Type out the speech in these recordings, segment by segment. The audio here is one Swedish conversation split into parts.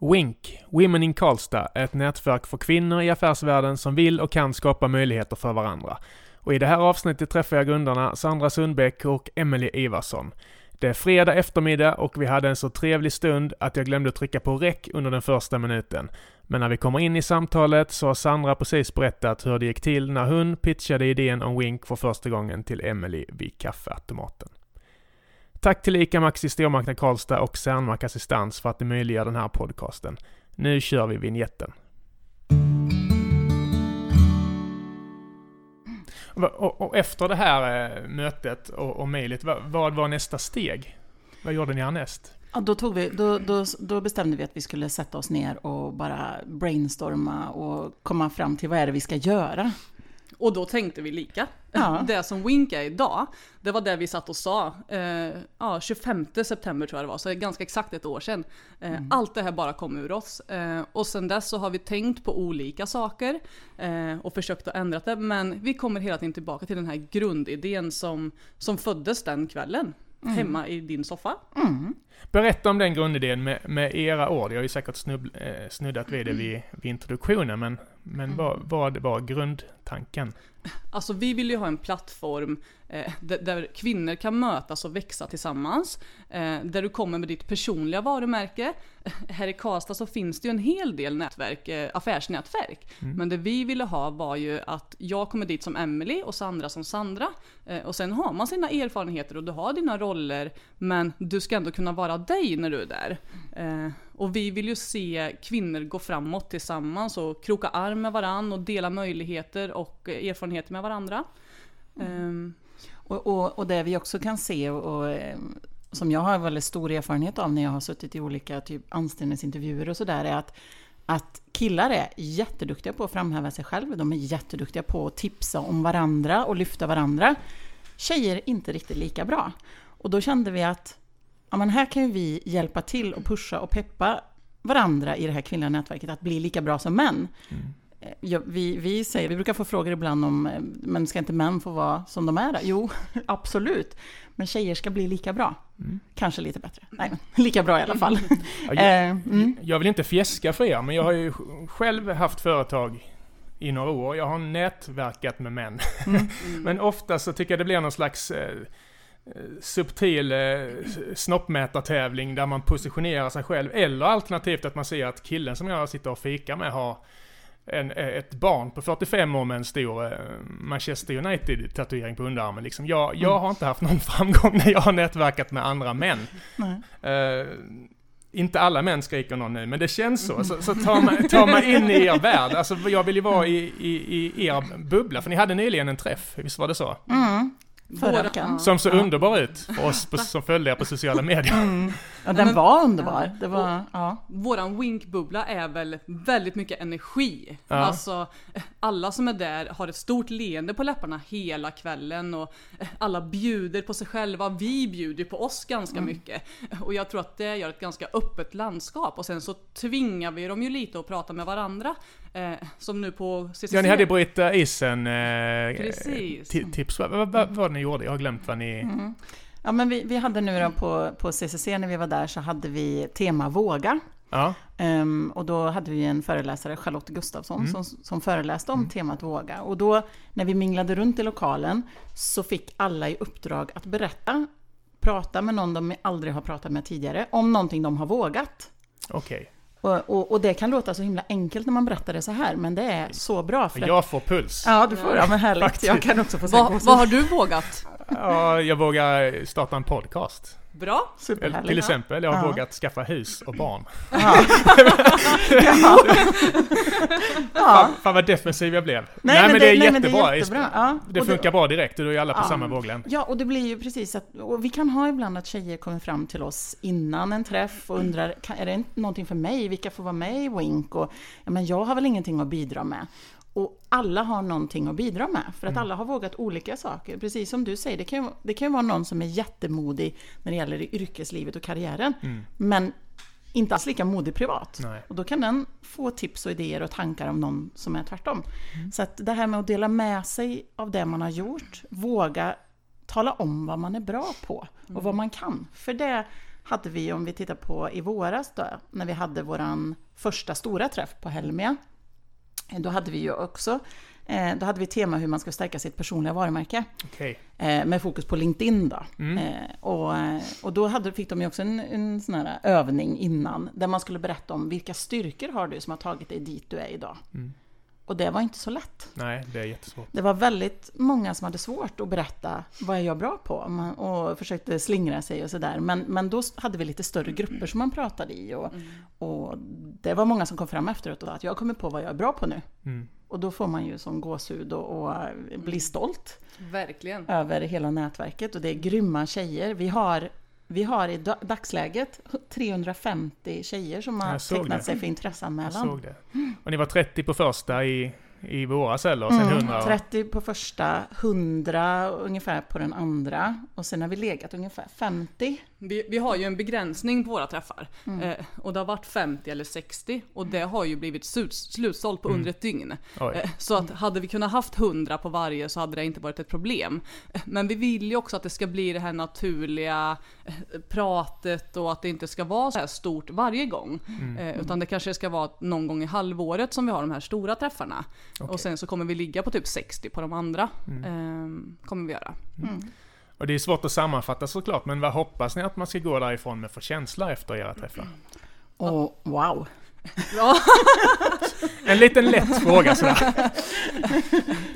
Wink, Women in Karlstad, är ett nätverk för kvinnor i affärsvärlden som vill och kan skapa möjligheter för varandra. Och i det här avsnittet träffar jag grundarna Sandra Sundbäck och Emelie Ivarsson. Det är fredag eftermiddag och vi hade en så trevlig stund att jag glömde trycka på räck under den första minuten. Men när vi kommer in i samtalet så har Sandra precis berättat hur det gick till när hon pitchade idén om Wink för första gången till Emelie vid kaffeautomaten. Tack till ICA Maxi Stormarknad Karlstad och Cernmark Assistans för att ni möjliggör den här podcasten. Nu kör vi vignetten. Och, och efter det här eh, mötet och, och mejlet, vad, vad var nästa steg? Vad gjorde ni härnäst? Ja, då, tog vi, då, då, då bestämde vi att vi skulle sätta oss ner och bara brainstorma och komma fram till vad är det vi ska göra. Och då tänkte vi lika. Ja. Det som Wink är idag, det var det vi satt och sa, eh, ja, 25 september tror jag det var, så ganska exakt ett år sedan. Eh, mm. Allt det här bara kom ur oss. Eh, och sen dess så har vi tänkt på olika saker eh, och försökt att ändra det, men vi kommer hela tiden tillbaka till den här grundidén som, som föddes den kvällen. Mm. Hemma i din soffa. Mm. Berätta om den grundidén med, med era ord. Jag har ju säkert snubb, eh, snuddat vid det vid, vid introduktionen, men, men mm. vad, vad var grundtanken? Alltså vi vill ju ha en plattform eh, där, där, kvinnor kan mötas och växa tillsammans. Eh, där du kommer med ditt personliga varumärke. Här i Karlstad så finns det ju en hel del nätverk, eh, affärsnätverk. Mm. Men det vi ville ha var ju att jag kommer dit som Emily och Sandra som Sandra. Eh, och sen har man sina erfarenheter och du har dina roller. Men du ska ändå kunna vara dig när du är där. Och vi vill ju se kvinnor gå framåt tillsammans och kroka arm med varandra och dela möjligheter och erfarenheter med varandra. Mm. Och, och, och, det vi också kan se och, och, eh, som jag har väldigt stor erfarenhet av när jag har suttit i olika typ anställningsintervjuer och sådär är att, att killar är jätteduktiga på att framhäva sig själva. De är jätteduktiga på att tipsa om varandra och lyfta varandra. Tjejer är inte riktigt lika bra. Och då kände vi att ja, men här kan ju vi hjälpa till och pusha och peppa varandra i det här kvinnliga nätverket att bli lika bra som män. Mm. Eh, ja, vi, vi, säger, vi brukar få frågor ibland om, eh, men ska inte män få vara som de är? Jo, absolut. Men tjejer ska bli lika bra. Mm. Kanske lite bättre. Nej, lika bra i alla fall. Ja, jag, eh, mm. jag vill inte fjäska för er, men jag har ju själv haft företag i några år. Jag har nätverkat med män. Mm. men ofta så tycker jag det blir någon slags subtil eh, snoppmätartävling där man positionerar sig själv. Eller alternativt att man ser att killen som jag sitter och fikar med har en, eh, ett barn på 45 år med en stor eh, Manchester United-tatuering på underarmen. Liksom. Jag, jag mm. har inte haft någon framgång när jag har nätverkat med andra män. Uh, inte alla män skriker någon nu, men det känns så. Så, så ta, mig, ta mig in i er värld. Alltså, jag vill ju vara i, i, i er bubbla, för ni hade nyligen en träff, visst var det så? Mm. Förra veckan. Som såg underbar ut för oss på, som följde er på sociala medier. Mm. Ja, den var underbar. Det var, ja. Våran winkbubbla är väl väldigt mycket energi. Ja. Alltså, alla som är där har ett stort leende på läpparna hela kvällen och alla bjuder på sig själva. Vi bjuder på oss ganska mm. mycket. Och jag tror att det gör ett ganska öppet landskap och sen så tvingar vi dem ju lite att prata med varandra. Eh, som nu på CCC. Ja, ni hade bryta isen eh, tips. Vad, vad, vad var det ni gjorde? Jag har glömt vad ni... Mm. Ja, men vi, vi hade nu då på, på CCC när vi var där så hade vi tema våga. Ja. Um, och då hade vi en föreläsare, Charlotte Gustafsson, mm. som, som föreläste om mm. temat våga. Och då när vi minglade runt i lokalen så fick alla i uppdrag att berätta, prata med någon de aldrig har pratat med tidigare, om någonting de har vågat. Okej. Okay. Och, och, och, det kan låta så himla enkelt när man berättar det så här, men det är så bra. För jag får puls. Ja, du får. Ja, men härligt. Jag kan också få Vad, vad har du vågat? Ja, jag vågar starta en podcast. Bra. Till exempel, jag har ja. vågat skaffa hus och barn. Ja. ja. Fan, vad defensiv jag blev. Nej, nej men, det, det, är nej, jättebra. Det, är jättebra. Ja. det funkar bra direkt, då är alla på ja. samma våglängd. Ja, och det blir ju precis att, och vi kan ha ibland att tjejer kommer fram till oss innan en träff och undrar, är det någonting för mig? Vilka får vara med i Wink? Och, ja, men jag har väl ingenting att bidra med. Och alla har någonting att bidra med, för att mm. alla har vågat olika saker. Precis som du säger, det kan, det kan vara någon som är jättemodig när det gäller yrkeslivet och karriären, mm. men inte alls lika modig privat. Nej. Och då kan den få tips och idéer och tankar av någon som är tvärtom. Mm. Så att det här med att dela med sig av det man har gjort, våga tala om vad man är bra på och vad mm. man kan. För det hade vi, om vi tittar på i våras då, när vi hade våran första stora träff på Helmia, då hade vi ju också Eh, då hade vi tema hur man ska stärka sitt personliga varumärke. Okay. Eh, med fokus på LinkedIn då. Mm. Eh, och, och då hade, fick de ju också en, en sån här övning innan, där man skulle berätta om vilka styrkor har du som har tagit dig dit du är idag. Mm. Och det var inte så lätt. Nej, det är jättesvårt. Det var väldigt många som hade svårt att berätta vad är jag bra på och försökte slingra sig och sådär. Men, men då hade vi lite större grupper som man pratade i och, mm. och det var många som kom fram efteråt och sa att jag kommer på vad jag är bra på nu. Mm. Och då får man ju som gåshud och, och bli stolt. Verkligen. Över hela nätverket och det är grymma tjejer. Vi har vi har i dagsläget 350 tjejer som har tecknat det. sig för intresseanmälan. Jag såg det. Och ni var 30 på första i i våras eller? Sen mm, 100? 30 på första, 100 ungefär på den andra och sen har vi legat ungefär 50. Vi, vi har ju en begränsning på våra träffar mm. eh, och det har varit 50 eller 60 och det har ju blivit slutsålt på mm. under ett dygn. Eh, så att hade vi kunnat haft 100 på varje så hade det inte varit ett problem. Eh, men vi vill ju också att det ska bli det här naturliga eh, pratet och att det inte ska vara så här stort varje gång. Mm. Eh, utan det kanske ska vara någon gång i halvåret som vi har de här stora träffarna. Okay. Och sen så kommer vi ligga på typ 60 på de andra. Mm. Ehm, kommer vi göra. Mm. Och det är svårt att sammanfatta såklart, men vad hoppas ni att man ska gå därifrån med för känsla efter era träffar? Och wow! Ja. en liten lätt fråga sådär.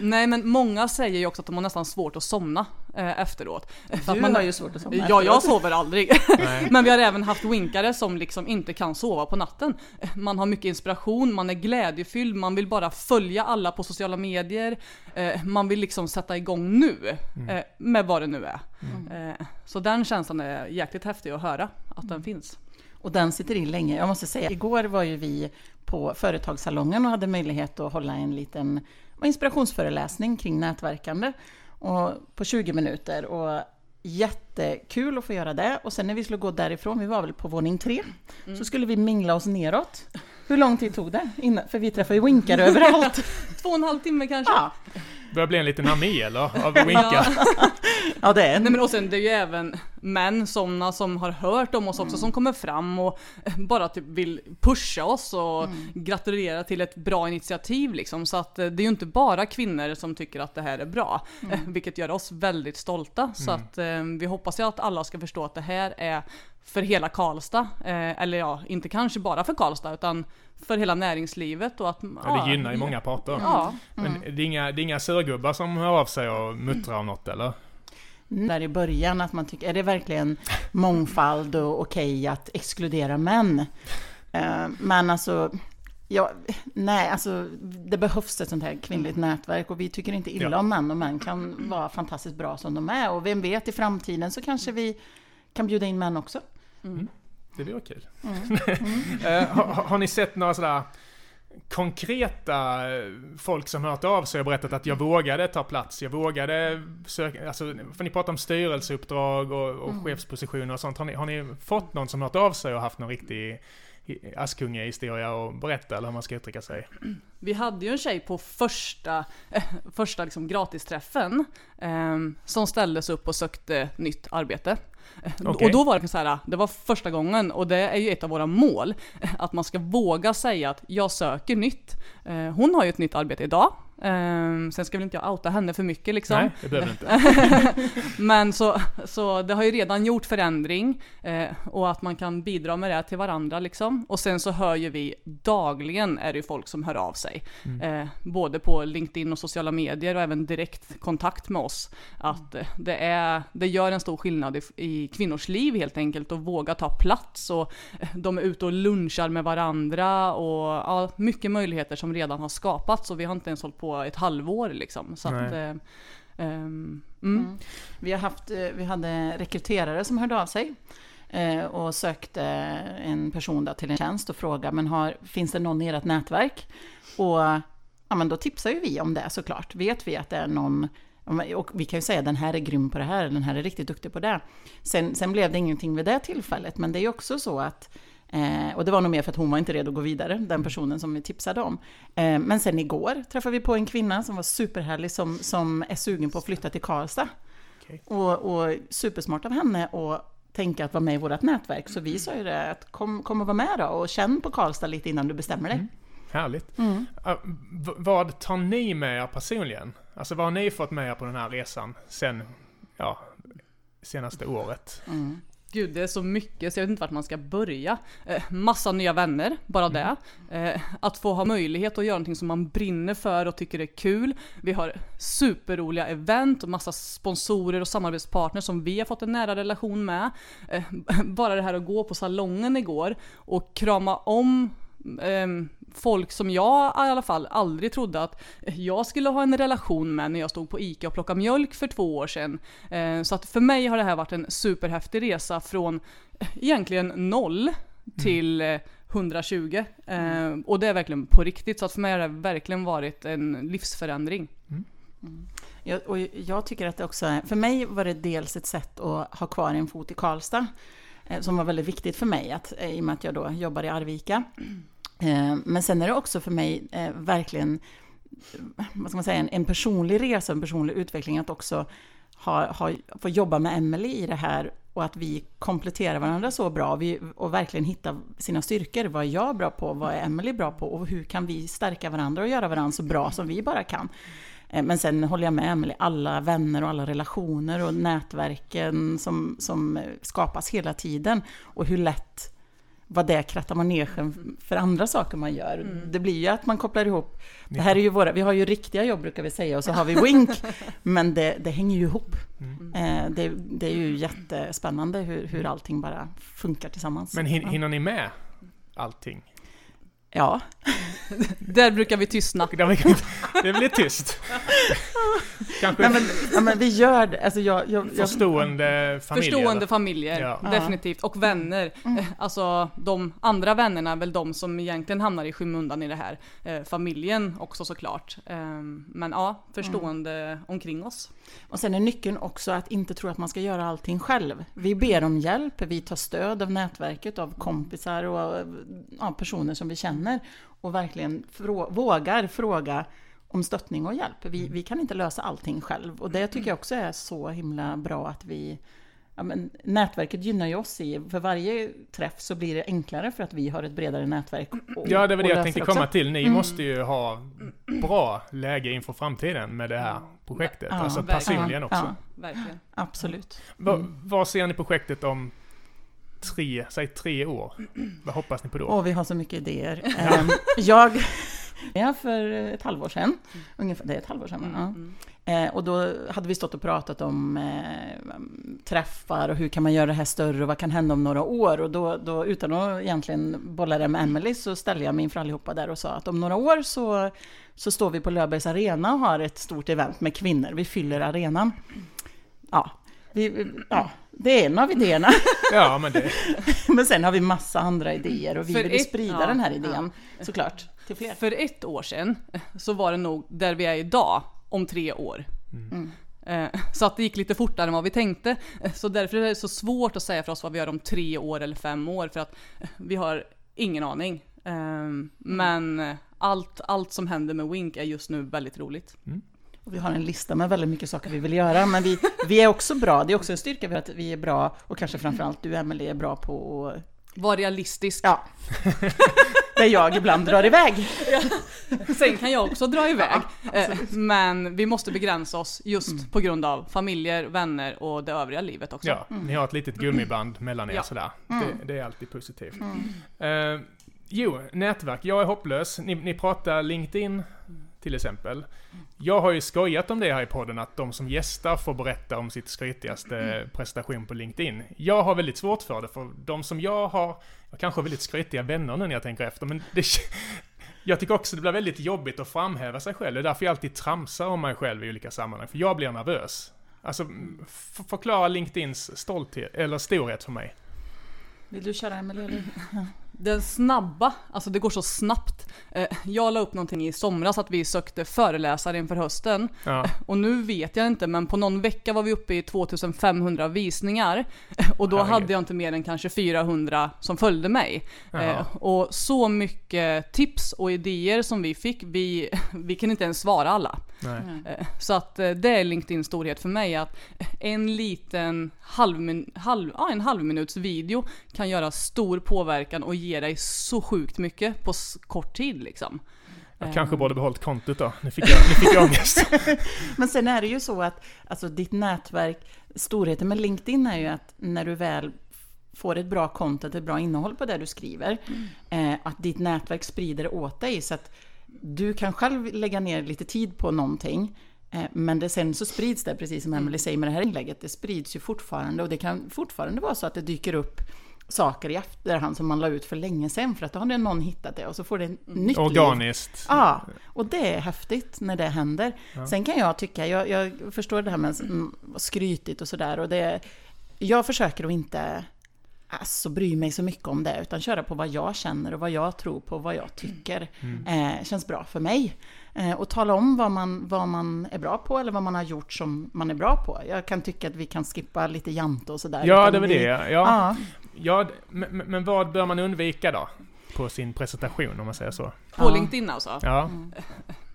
Nej men många säger ju också att de har nästan svårt att somna eh, efteråt. För du man har ju svårt att somna Ja, jag sover aldrig. men vi har även haft winkare som liksom inte kan sova på natten. Man har mycket inspiration, man är glädjefylld, man vill bara följa alla på sociala medier. Eh, man vill liksom sätta igång nu mm. eh, med vad det nu är. Mm. Eh, så den känslan är jäkligt häftig att höra att den finns. Och den sitter i länge. Jag måste säga, igår var ju vi på Företagssalongen och hade möjlighet att hålla en liten inspirationsföreläsning kring nätverkande. Och på 20 minuter. Och jättekul att få göra det. Och sen när vi skulle gå därifrån, vi var väl på våning tre, mm. så skulle vi mingla oss neråt. Hur lång tid tog det? Innan, för vi träffade ju winkare överallt. Två och en halv timme kanske? Ja börjar bli en liten armé eller? Av winkar. ja det är en... Nej men och sen det är ju även män, sådana som har hört om oss också mm. som kommer fram och bara typ vill pusha oss och mm. gratulera till ett bra initiativ liksom. Så att eh, det är ju inte bara kvinnor som tycker att det här är bra. Mm. Vilket gör oss väldigt stolta. Så mm. att eh, vi hoppas ju att alla ska förstå att det här är för hela Karlstad. Eh, eller ja, inte kanske bara för Karlstad utan för hela näringslivet. Och att, ja, det gynnar ju många parter. Ja. Men mm. det är inga, det är inga surgubbar som hör av sig och muttrar om något eller? Där i början att man tycker, är det verkligen mångfald och okej okay att exkludera män? Eh, men alltså, ja, nej, alltså det behövs ett sånt här kvinnligt nätverk och vi tycker inte illa ja. om män och män kan vara fantastiskt bra som de är. Och vem vet, i framtiden så kanske vi kan bjuda in män också. Mm. Det blir kul. Mm. Mm. har, har, ni sett några sådär konkreta folk som hört av sig och berättat att jag vågade ta plats, jag vågade söka, alltså, för ni pratar om styrelseuppdrag och, och mm. chefspositioner och sånt. Har ni, har ni fått någon som hört av sig och haft någon riktig Askunge-historia och berätta, eller hur man ska uttrycka sig. Vi hade ju en tjej på första, första liksom gratisträffen eh, som ställdes upp och sökte nytt arbete. Okay. Och då var det så här, det var första gången och det är ju ett av våra mål, att man ska våga säga att jag söker nytt. Eh, hon har ju ett nytt arbete idag, Um, sen ska väl inte jag outa henne för mycket liksom. Nej, det behöver inte. Men så, så det har ju redan gjort förändring eh, och att man kan bidra med det till varandra liksom. Och sen så hör ju vi dagligen är det ju folk som hör av sig. Mm. Eh, både på LinkedIn och sociala medier och även direkt kontakt med oss. Att eh, det, är, det gör en stor skillnad i, i kvinnors liv helt enkelt och våga ta plats och eh, de är ute och lunchar med varandra och ja, mycket möjligheter som redan har skapats och vi har inte ens hållit på ett halvår liksom. Så att, eh, um, mm. Vi har haft, eh, vi hade rekryterare som hörde av sig eh, och sökte en person där till en tjänst och frågade, men har, finns det någon i ert nätverk? Och ja, men då tipsar ju vi om det såklart. Vet vi att det är någon och vi kan ju säga den här är grym på det här, den här är riktigt duktig på det. Sen, sen blev det ingenting vid det tillfället, men det är ju också så att Eh, och det var nog mer för att hon var inte redo att gå vidare, den personen som vi tipsade om. Eh, men sen igår träffade vi på en kvinna som var superhärlig, som, som är sugen på att flytta till Karlstad. Okay. Och, och supersmart av henne och tänka att vara med i vårt nätverk. Så vi sa ju det att kom, kom och var med då och känn på Karlstad lite innan du bestämmer dig. Mm. Härligt. Mm. Uh, vad tar ni med er personligen? Alltså vad har ni fått med er på den här resan sen, ja, senaste året? Mm. Gud, det är så mycket så jag vet inte vart man ska börja. Eh, massa nya vänner, bara det. Eh, att få ha möjlighet att göra någonting som man brinner för och tycker är kul. Vi har superroliga event och massa sponsorer och samarbetspartners som vi har fått en nära relation med. Eh, bara det här att gå på salongen igår och krama om folk som jag i alla fall aldrig trodde att jag skulle ha en relation med när jag stod på ICA och plockade mjölk för två år sedan. Eh, Så att för mig har det här varit en superhäftig resa från eh, egentligen noll till eh, 120. Eh, Och det är verkligen på riktigt, så att för mig har det verkligen varit en livsförändring. Jag, och jag tycker att det också är, för mig var det dels ett sätt att ha kvar en fot i Karlstad, Eh, som var väldigt viktigt för mig, att, eh, i och med att jag då jobbar i Arvika. Eh, men sen är det också för mig verkligen, vad ska man säga, en, en personlig resa, en personlig utveckling, att också ha, ha, få jobba med Emelie i det här och att vi kompletterar varandra så bra vi, och verkligen hitta sina styrkor. Vad är jag bra på? Vad är Emelie bra på? Och hur kan vi stärka varandra och göra varandra så bra som vi bara kan? Eh, Men sen håller jag med Emelie, alla vänner och alla relationer och nätverken som, som skapas hela tiden. Och hur lätt vad det krattar manegen för andra saker man gör. Det blir ju att man kopplar ihop. Det här är ju våra, vi har ju riktiga jobb brukar vi säga och så har vi Wink. men det, det hänger ju ihop. Mm. Eh, det, det är ju jättespännande hur, hur allting bara funkar tillsammans. Men hin- hinner ni med allting? Ja, Där brukar vi tystna. Det blir- tyst. Kanske Nej, men, ja, men vi gör det. Alltså jag, jag, jag, förstående familjer. Förstående familjer, Ja. definitivt. Och vänner. Eh, Alltså de andra vännerna är väl de som egentligen hamnar i skymundan i det här. Eh, familjen också såklart. Eh, men ja, förstående omkring oss. Och sen är nyckeln också att inte tro att man ska göra allting själv. Vi ber om hjälp, vi tar stöd av nätverket, av kompisar och ja, personer som vi känner. Och verkligen frå- vågar fråga om stöttning och hjälp. Vi, vi kan inte lösa allting själv. Och det tycker jag också är så himla bra att vi Ja, men nätverket gynnar ju oss i, för varje träff så blir det enklare för att vi har ett bredare nätverk. och- Ja, det var det jag tänkte också. komma till. Ni måste ju ha bra läge inför framtiden med det här projektet. Ja, alltså verkligen. personligen också. Ja, Verkligen. absolut. Va, vad ser ni projektet om tre, säg tre år? Vad hoppas ni på då? Och vi har så mycket idéer. Ehm, jag, ja, för ett halvår sedan, ungefär, det är ett halvår sedan, va? ja. Mm. Eh, och då hade vi stått och pratat om eh, träffar och hur kan man göra det här större och vad kan hända om några år. Och då, då utan att egentligen bolla det med Emily så ställde jag mig inför allihopa där och sa att om några år så, så står vi på Löfbergs arena och har ett stort event med kvinnor. Vi fyller arenan. Ja, vi, ja det är en av idéerna. Ja, men det... Men sen har vi massa andra idéer och vi För vill ett- sprida ja, den här idén såklart till fler. För ett år sedan så var det nog där vi är idag om tre år. Mm. Eh, Så att det gick lite fortare än vad vi tänkte. Så därför är det så svårt att säga för oss vad vi gör om tre år eller fem år för att eh, vi har ingen aning. Eh, Men eh, allt, allt som händer med Wink är just nu väldigt roligt. Och vi har en lista med väldigt mycket saker vi vill göra, men vi, vi är också bra. Det är också en styrka för att vi är bra, och kanske framförallt du Emelie är bra på att... Var realistisk. Ja. Där jag ibland drar iväg. Sen kan jag också dra iväg. Eh, Men vi måste begränsa oss just Mm. på grund av familjer, vänner och det övriga livet också. Ja, ni har ett litet gummiband mellan er Ja. sådär. Mm. Det, det är alltid positivt. Eh, jo, nätverk. Jag är hopplös. Ni, ni pratar LinkedIn till exempel. Jag har ju skojat om det här i podden, att de som gästar får berätta om sitt skrytigaste prestation på LinkedIn. Jag har väldigt svårt för det, för de som jag har, jag kanske har väldigt skrytiga vänner nu när jag tänker efter, men det, jag tycker också det blir väldigt jobbigt att framhäva sig själv. Det är därför jag alltid tramsar om mig själv i olika sammanhang, för jag blir nervös. Alltså, förklara LinkedIns stolthet, eller storhet för mig. Vill du köra Emelie? Den snabba, alltså det går så snabbt. Eh, Jag la upp någonting i somras att vi sökte föreläsare inför hösten. Ja. Och nu vet jag inte, men på någon vecka var vi uppe i 2500 visningar. Och då Herregud. hade jag inte mer än kanske 400 som följde mig. Jaha. Eh, Och så mycket tips och idéer som vi fick, vi, vi kan inte ens svara alla. Nej. Eh, Så att eh, det är LinkedIn storhet för mig att en liten halvmin- halv, ja, en halvminuts video kan göra stor påverkan och ge dig så sjukt mycket på kort tid liksom. Jag kanske borde behållit kontot då. Nu fick jag, nu fick jag ångest. Men sen är det ju så att alltså, ditt nätverk, storheten med LinkedIn är ju att när du väl får ett bra content, ett bra innehåll på det du skriver, eh, att ditt nätverk sprider det åt dig så att du kan själv lägga ner lite tid på någonting, eh, men det, sen så sprids det, precis som Emelie säger med det här inlägget, det sprids ju fortfarande och det kan fortfarande vara så att det dyker upp saker i efterhand som man la ut för länge sedan för att då har det någon hittat det och så får det ett nytt liv. Organiskt. Ja, och det är häftigt när det händer. Sen kan jag tycka, jag, jag förstår det här med mm, skrytigt och sådär och det, jag försöker att inte alltså, bry mig så mycket om det utan köra på vad jag känner och vad jag tror på och vad jag tycker eh, känns bra för mig. Eh, och tala om vad man, vad man är bra på eller vad man har gjort som man är bra på. Jag kan tycka att vi kan skippa lite jante och sådär. Ja, det var vi- det. Ja. Ja, Ja, men, men- vad bör man undvika då? På sin presentation om man säger så. På Ja. LinkedIn alltså. Ja.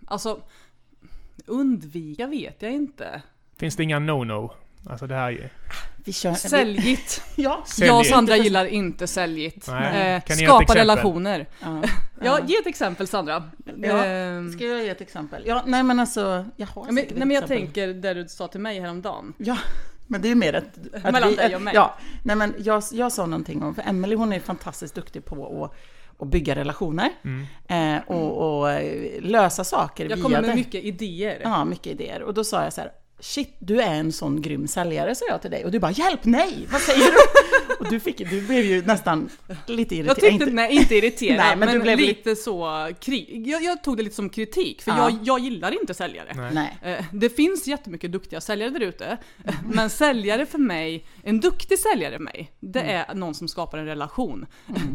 Alltså, undvika vet jag inte. Finns det inga no-no? Alltså det här vi kör... Säljigt. Ja. Jag och. Sandra gillar inte säljigt. Eh, skapa relationer. ja. Ja, ge ett exempel Sandra. Ja, Ehm, Ska jag ge ett exempel? Ja, nej men alltså, jag har Ja, men, nej, men jag exempel. tänker det du sa till mig häromdagen. Ja, men det är ju mer att... att Mellan vi, dig och mig. Ja, nej men jag, jag sa någonting om, för Emelie hon är fantastiskt duktig på att, att bygga relationer. Mm. Eh, och, och eh, lösa saker Jag via kommer med det. mycket idéer. Ja, mycket idéer. Och då sa jag så här, shit, du är en sån grym säljare, sa jag till dig. Och du bara, hjälp, nej, vad säger du? och du, fick, du blev ju nästan lite irriterad. Jag tyckte, Inte- nej inte irriterad, Nej, men men, du blev lite så, jag, jag tog det lite som kritik, för Ja. jag, jag gillar inte säljare. Nej. Eh, Det finns jättemycket duktiga säljare där ute, men säljare för mig, en duktig säljare för mig, det är någon som skapar en relation.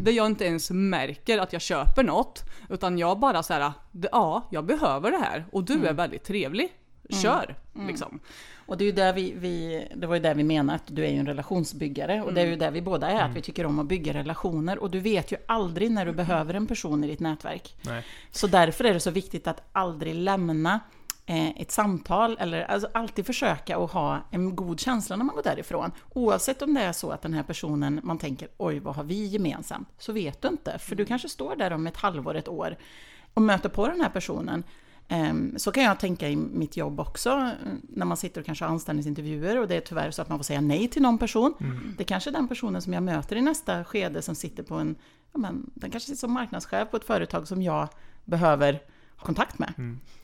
Där jag inte ens märker att jag köper något, utan jag bara så här, ja, jag behöver det här och du är väldigt trevlig. Kör! Liksom. Och det är ju där vi, vi, det var ju där vi menade att du är ju en relationsbyggare. Och det är ju där vi båda är, att vi tycker om att bygga relationer. Och du vet ju aldrig när du behöver en person i ditt nätverk. Nej. Så därför är det så viktigt att aldrig lämna eh, ett samtal, eller alltså alltid försöka att ha en god känsla när man går därifrån. Oavsett om det är så att den här personen, man tänker oj vad har vi gemensamt? Så vet du inte, för du kanske står där om ett halvår, ett år och möter på den här personen. Ehm, Så kan jag tänka i mitt jobb också, när man sitter och kanske har anställningsintervjuer och det är tyvärr så att man får säga nej till någon person. Det kanske är den personen som jag möter i nästa skede som sitter på en, ja men, den kanske sitter som marknadschef på ett företag som jag behöver ha kontakt med.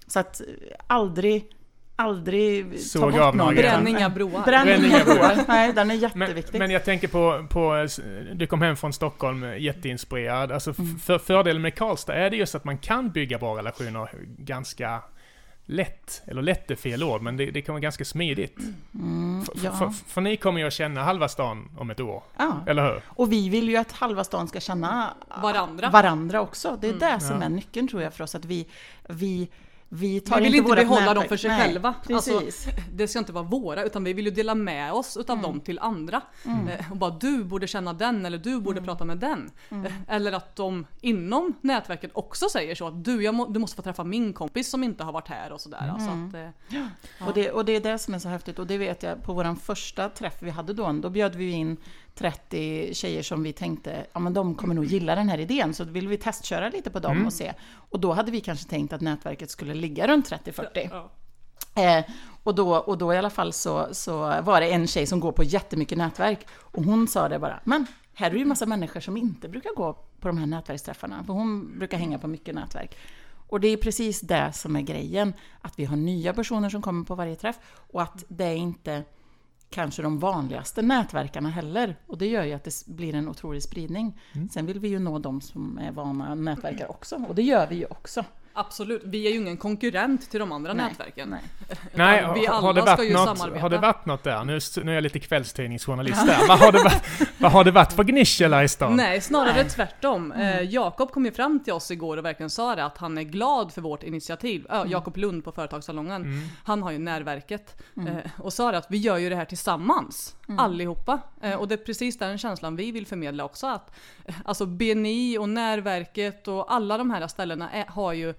Så att eh, aldrig, aldrig Såga ta av bort någon. Bränn inga broar. Bränn inga broar. Nej, den är Men, jätteviktig. men jag tänker på, på, du kom hem från Stockholm jätteinspirerad. Alltså f- för, fördelen med Karlstad är det just att man kan bygga bra relationer ganska lätt. Eller lätt är fel ord, men det, det kan vara ganska smidigt. Mm, ja. För, för ni kommer ju att känna halva stan om ett år. ja. Eller hur? Och vi vill ju att halva stan ska känna Varandra. varandra också. Det är det som Ja. är nyckeln tror jag för oss, att vi, vi, vi tar Vi vill inte vårat behålla dem för sig Nej, själva. Alltså, det ska inte vara våra, utan vi vill ju dela med oss utav dem till andra. Eh, Och bara du borde känna den, eller du borde prata med den. Eh, Eller att de inom nätverket också säger så att du, må, du måste få träffa min kompis som inte har varit här och sådär. Så att, eh, Och, det, och det är det som är så häftigt. Och det vet jag på vår första träff vi hade då. Då bjöd vi in 30 tjejer som vi tänkte, ja men de kommer nog gilla den här idén. Så då ville vi testköra lite på dem och se. Och då hade vi kanske tänkt att nätverket skulle ligga runt 30-40. ja. Eh, och, då, och då i alla fall så, så var det en tjej som går på jättemycket nätverk. Och hon sa det bara, men här är ju massa människor som inte brukar gå på de här nätverksträffarna. För hon brukar hänga på mycket nätverk. Och det är precis det som är grejen. Att vi har nya personer som kommer på varje träff. Och att det är inte kanske de vanligaste nätverkarna heller. Och det gör ju att det blir en otrolig spridning. Sen vill vi ju nå de som är vana nätverkare också. Och det gör vi ju också. Absolut, vi är ju ingen konkurrent till de andra Nej, nätverken. nej. Vi har, alla har, det ska varit ju något, samarbeta. har det varit något där? Nu, nu är jag lite kvällstidningsjournalist där. vad, har det varit, vad har det varit för gnissel i stan? Nej, snarare Nej. tvärtom. Eh, Jakob kom ju fram till oss igår och verkligen sa det att han är glad för vårt initiativ. Ö, Jakob Lund på Företagssalongen. Mm. Han har ju närverket. Eh, och sa det att vi gör ju det här tillsammans. Allihopa. Eh, och det är precis den känslan vi vill förmedla också. Att, alltså BNI och närverket och alla de här ställena är, har ju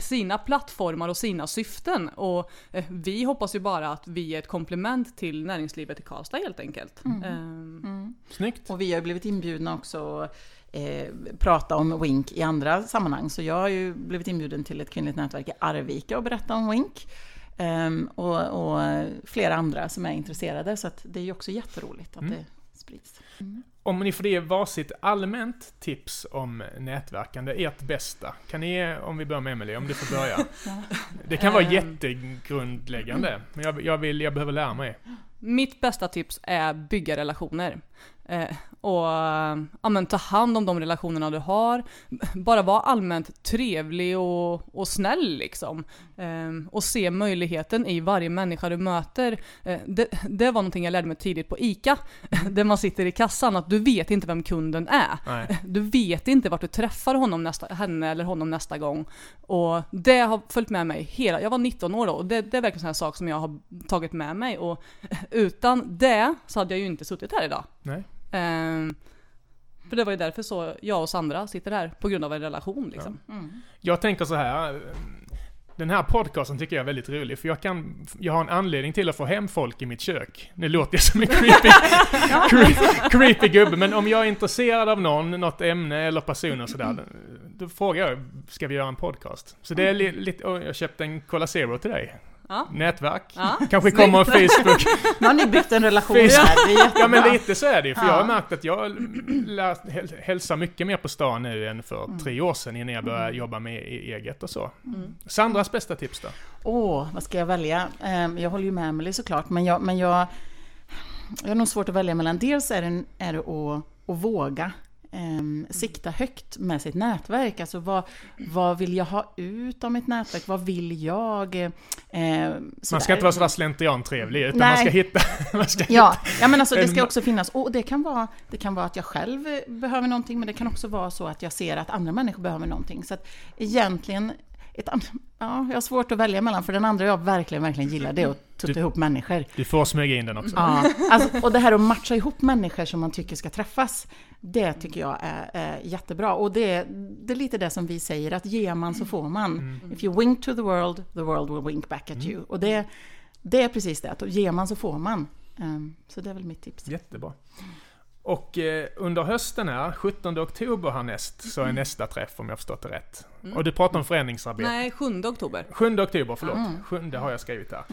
sina plattformar och sina syften. Och eh, vi hoppas ju bara att vi är ett komplement till näringslivet i Karlstad helt enkelt. Ehm, Snyggt. Och vi har blivit inbjudna också att eh, prata om Wink i andra sammanhang. Så jag har ju blivit inbjuden till ett kvinnligt nätverk i Arvika och berätta om Wink. Ehm, och, och flera andra som är intresserade. Så att det är ju också jätteroligt att Mm. det sprids. Om ni får ge varsitt allmänt tips om nätverkande, ert bästa. Kan ni ge, om vi börjar med Emelie, om du får börja. Det kan vara Ehm. jättegrundläggande, men jag, jag, vill, jag behöver lära mig. Mitt bästa tips är bygga relationer. Eh, och ja, men ta hand om de relationerna du har. Bara vara allmänt trevlig och, och snäll liksom. Eh, och se möjligheten i varje människa du möter. Eh, det, det var någonting jag lärde mig tidigt på ICA. Där man sitter i kassan, att du vet inte vem kunden är. Nej. Du vet inte vart du träffar honom nästa, henne eller honom nästa gång. Och det har följt med mig hela, jag var 19 år då och det, det är verkligen en sån här sak som jag har tagit med mig och utan det så hade jag ju inte suttit här idag. Nej. Ehm, för det var ju därför så jag och Sandra sitter här, på grund av en relation liksom. Jag tänker så här. Den här podcasten tycker jag är väldigt rolig, för jag kan, jag har en anledning till att få hem folk i mitt kök. Nu låter jag som en creepy, cre- creepy gubbe, men om jag är intresserad av någon, något ämne eller person och sådär, då frågar jag, ska vi göra en podcast? Så det är li, lite, och jag köpte en Cola Zero till dig. Ja. Nätverk. Ja, Kanske snyggt. kommer Facebook. Nu har ni byggt en relation här. Ja men lite så är det ju, för jag har märkt att jag lärt, hälsar mycket mer på stan nu än för tre år sedan innan jag började jobba med e- eget och så. Sandras bästa tips då? Åh, vad ska jag välja? Ehm, Jag håller ju med Emelie såklart, men jag, men jag, jag har nog svårt att välja mellan. Dels är det, är det att, att våga ehm, sikta högt med sitt nätverk. Alltså vad, vad vill jag ha ut av mitt nätverk? Vad vill jag? Eh, Man ska inte vara sådär slentriantrevlig, utan Nej. man ska hitta... Man ska Ja, ja men alltså det ska också finnas, och det kan, vara, det kan vara att jag själv behöver någonting, men det kan också vara så att jag ser att andra människor behöver någonting. Så att egentligen, ett, ja, jag har svårt att välja mellan, för den andra jag verkligen, verkligen gillar, det är att tutta Du- ihop människor. Du får smyga in den också. Ja, alltså, och det här att matcha ihop människor som man tycker ska träffas, det tycker jag är, är jättebra. Och det, det är lite det som vi säger, att ger man så får man. If you wink to the world, the world will wink back at you. Och det, det är precis det, att ger man så får man. Ehm, Så det är väl mitt tips. Jättebra. Och eh, under hösten här, 17 oktober härnäst, så är nästa träff om jag förstått det rätt. Och du pratar om förändringsarbete. Nej, 7 oktober. 7 oktober, förlåt. Sjunde har jag skrivit här.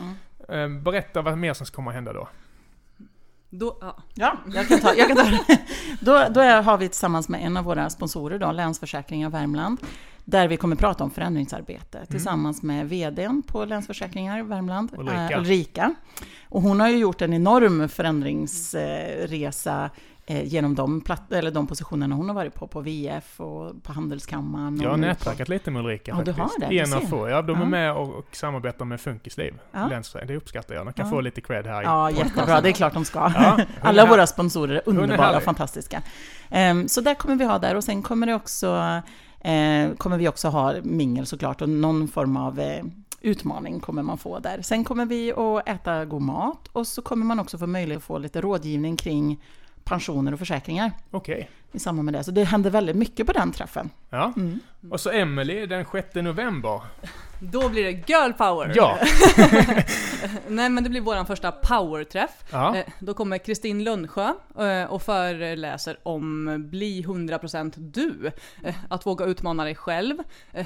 Eh, berätta vad mer som kommer att hända då. Då, ja. Ja, jag kan ta, jag kan ta det. Då, då har vi tillsammans med en av våra sponsorer, då, Länsförsäkringar Värmland, där vi kommer prata om förändringsarbete tillsammans med VDn på Länsförsäkringar Värmland, Ulrika. eh, Ulrika. Och hon har ju gjort en enorm förändringsresa eh, genom de, platt, eller de positionerna hon har varit på, på VF och på Handelskammaren. Jag har nätverkat lite med Ulrika Ja, du faktiskt. har det, du en av ser. få. Ja, de är med och, och samarbetar med Funkisliv. Ja. Länsförening. Det uppskattar jag. De kan Ja. få lite cred här Ja, jättebra. Det är klart de ska. Ja, Alla är- våra sponsorer är underbara och fantastiska. Ehm, så där kommer vi ha där och sen kommer det också eh, kommer vi också ha mingel såklart och någon form av eh, utmaning kommer man få där. Sen kommer vi att äta god mat och så kommer man också få möjlighet att få lite rådgivning kring pensioner och försäkringar Okej. i samband med det. Så det händer väldigt mycket på den träffen. Ja. Mm. Och så Emily den 6 november. Då blir det girl power! Ja. Nej men det blir vår första powerträff. ja. Eh, Då kommer Kristin Lundsjö eh, och föreläser om Bli 100% du. Eh, Att våga utmana dig själv.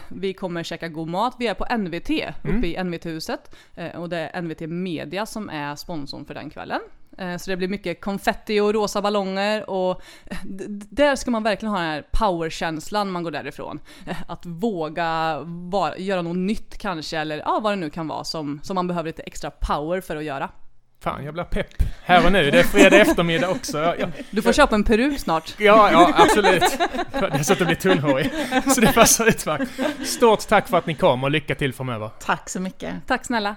Vi kommer käka god mat. Vi är på NVT uppe i NVT-huset. Och det är NVT Media som är sponsorn för den kvällen. Eh, Så det blir mycket konfetti och rosa ballonger och eh, där ska man verkligen ha den här powerkänslan när man går därifrån. Eh, Att våga vara, göra något nytt kanske eller ja, vad det nu kan vara som, som man behöver lite extra power för att göra. Fan, jag blir pepp här och nu. Det är fredag eftermiddag också. Jag, jag, Du får köpa en peruk snart. ja, ja, absolut. Dessutom blir tunnhårig. Så det passar utmärkt. Stort tack för att ni kom och lycka till framöver. Tack så mycket. Tack snälla.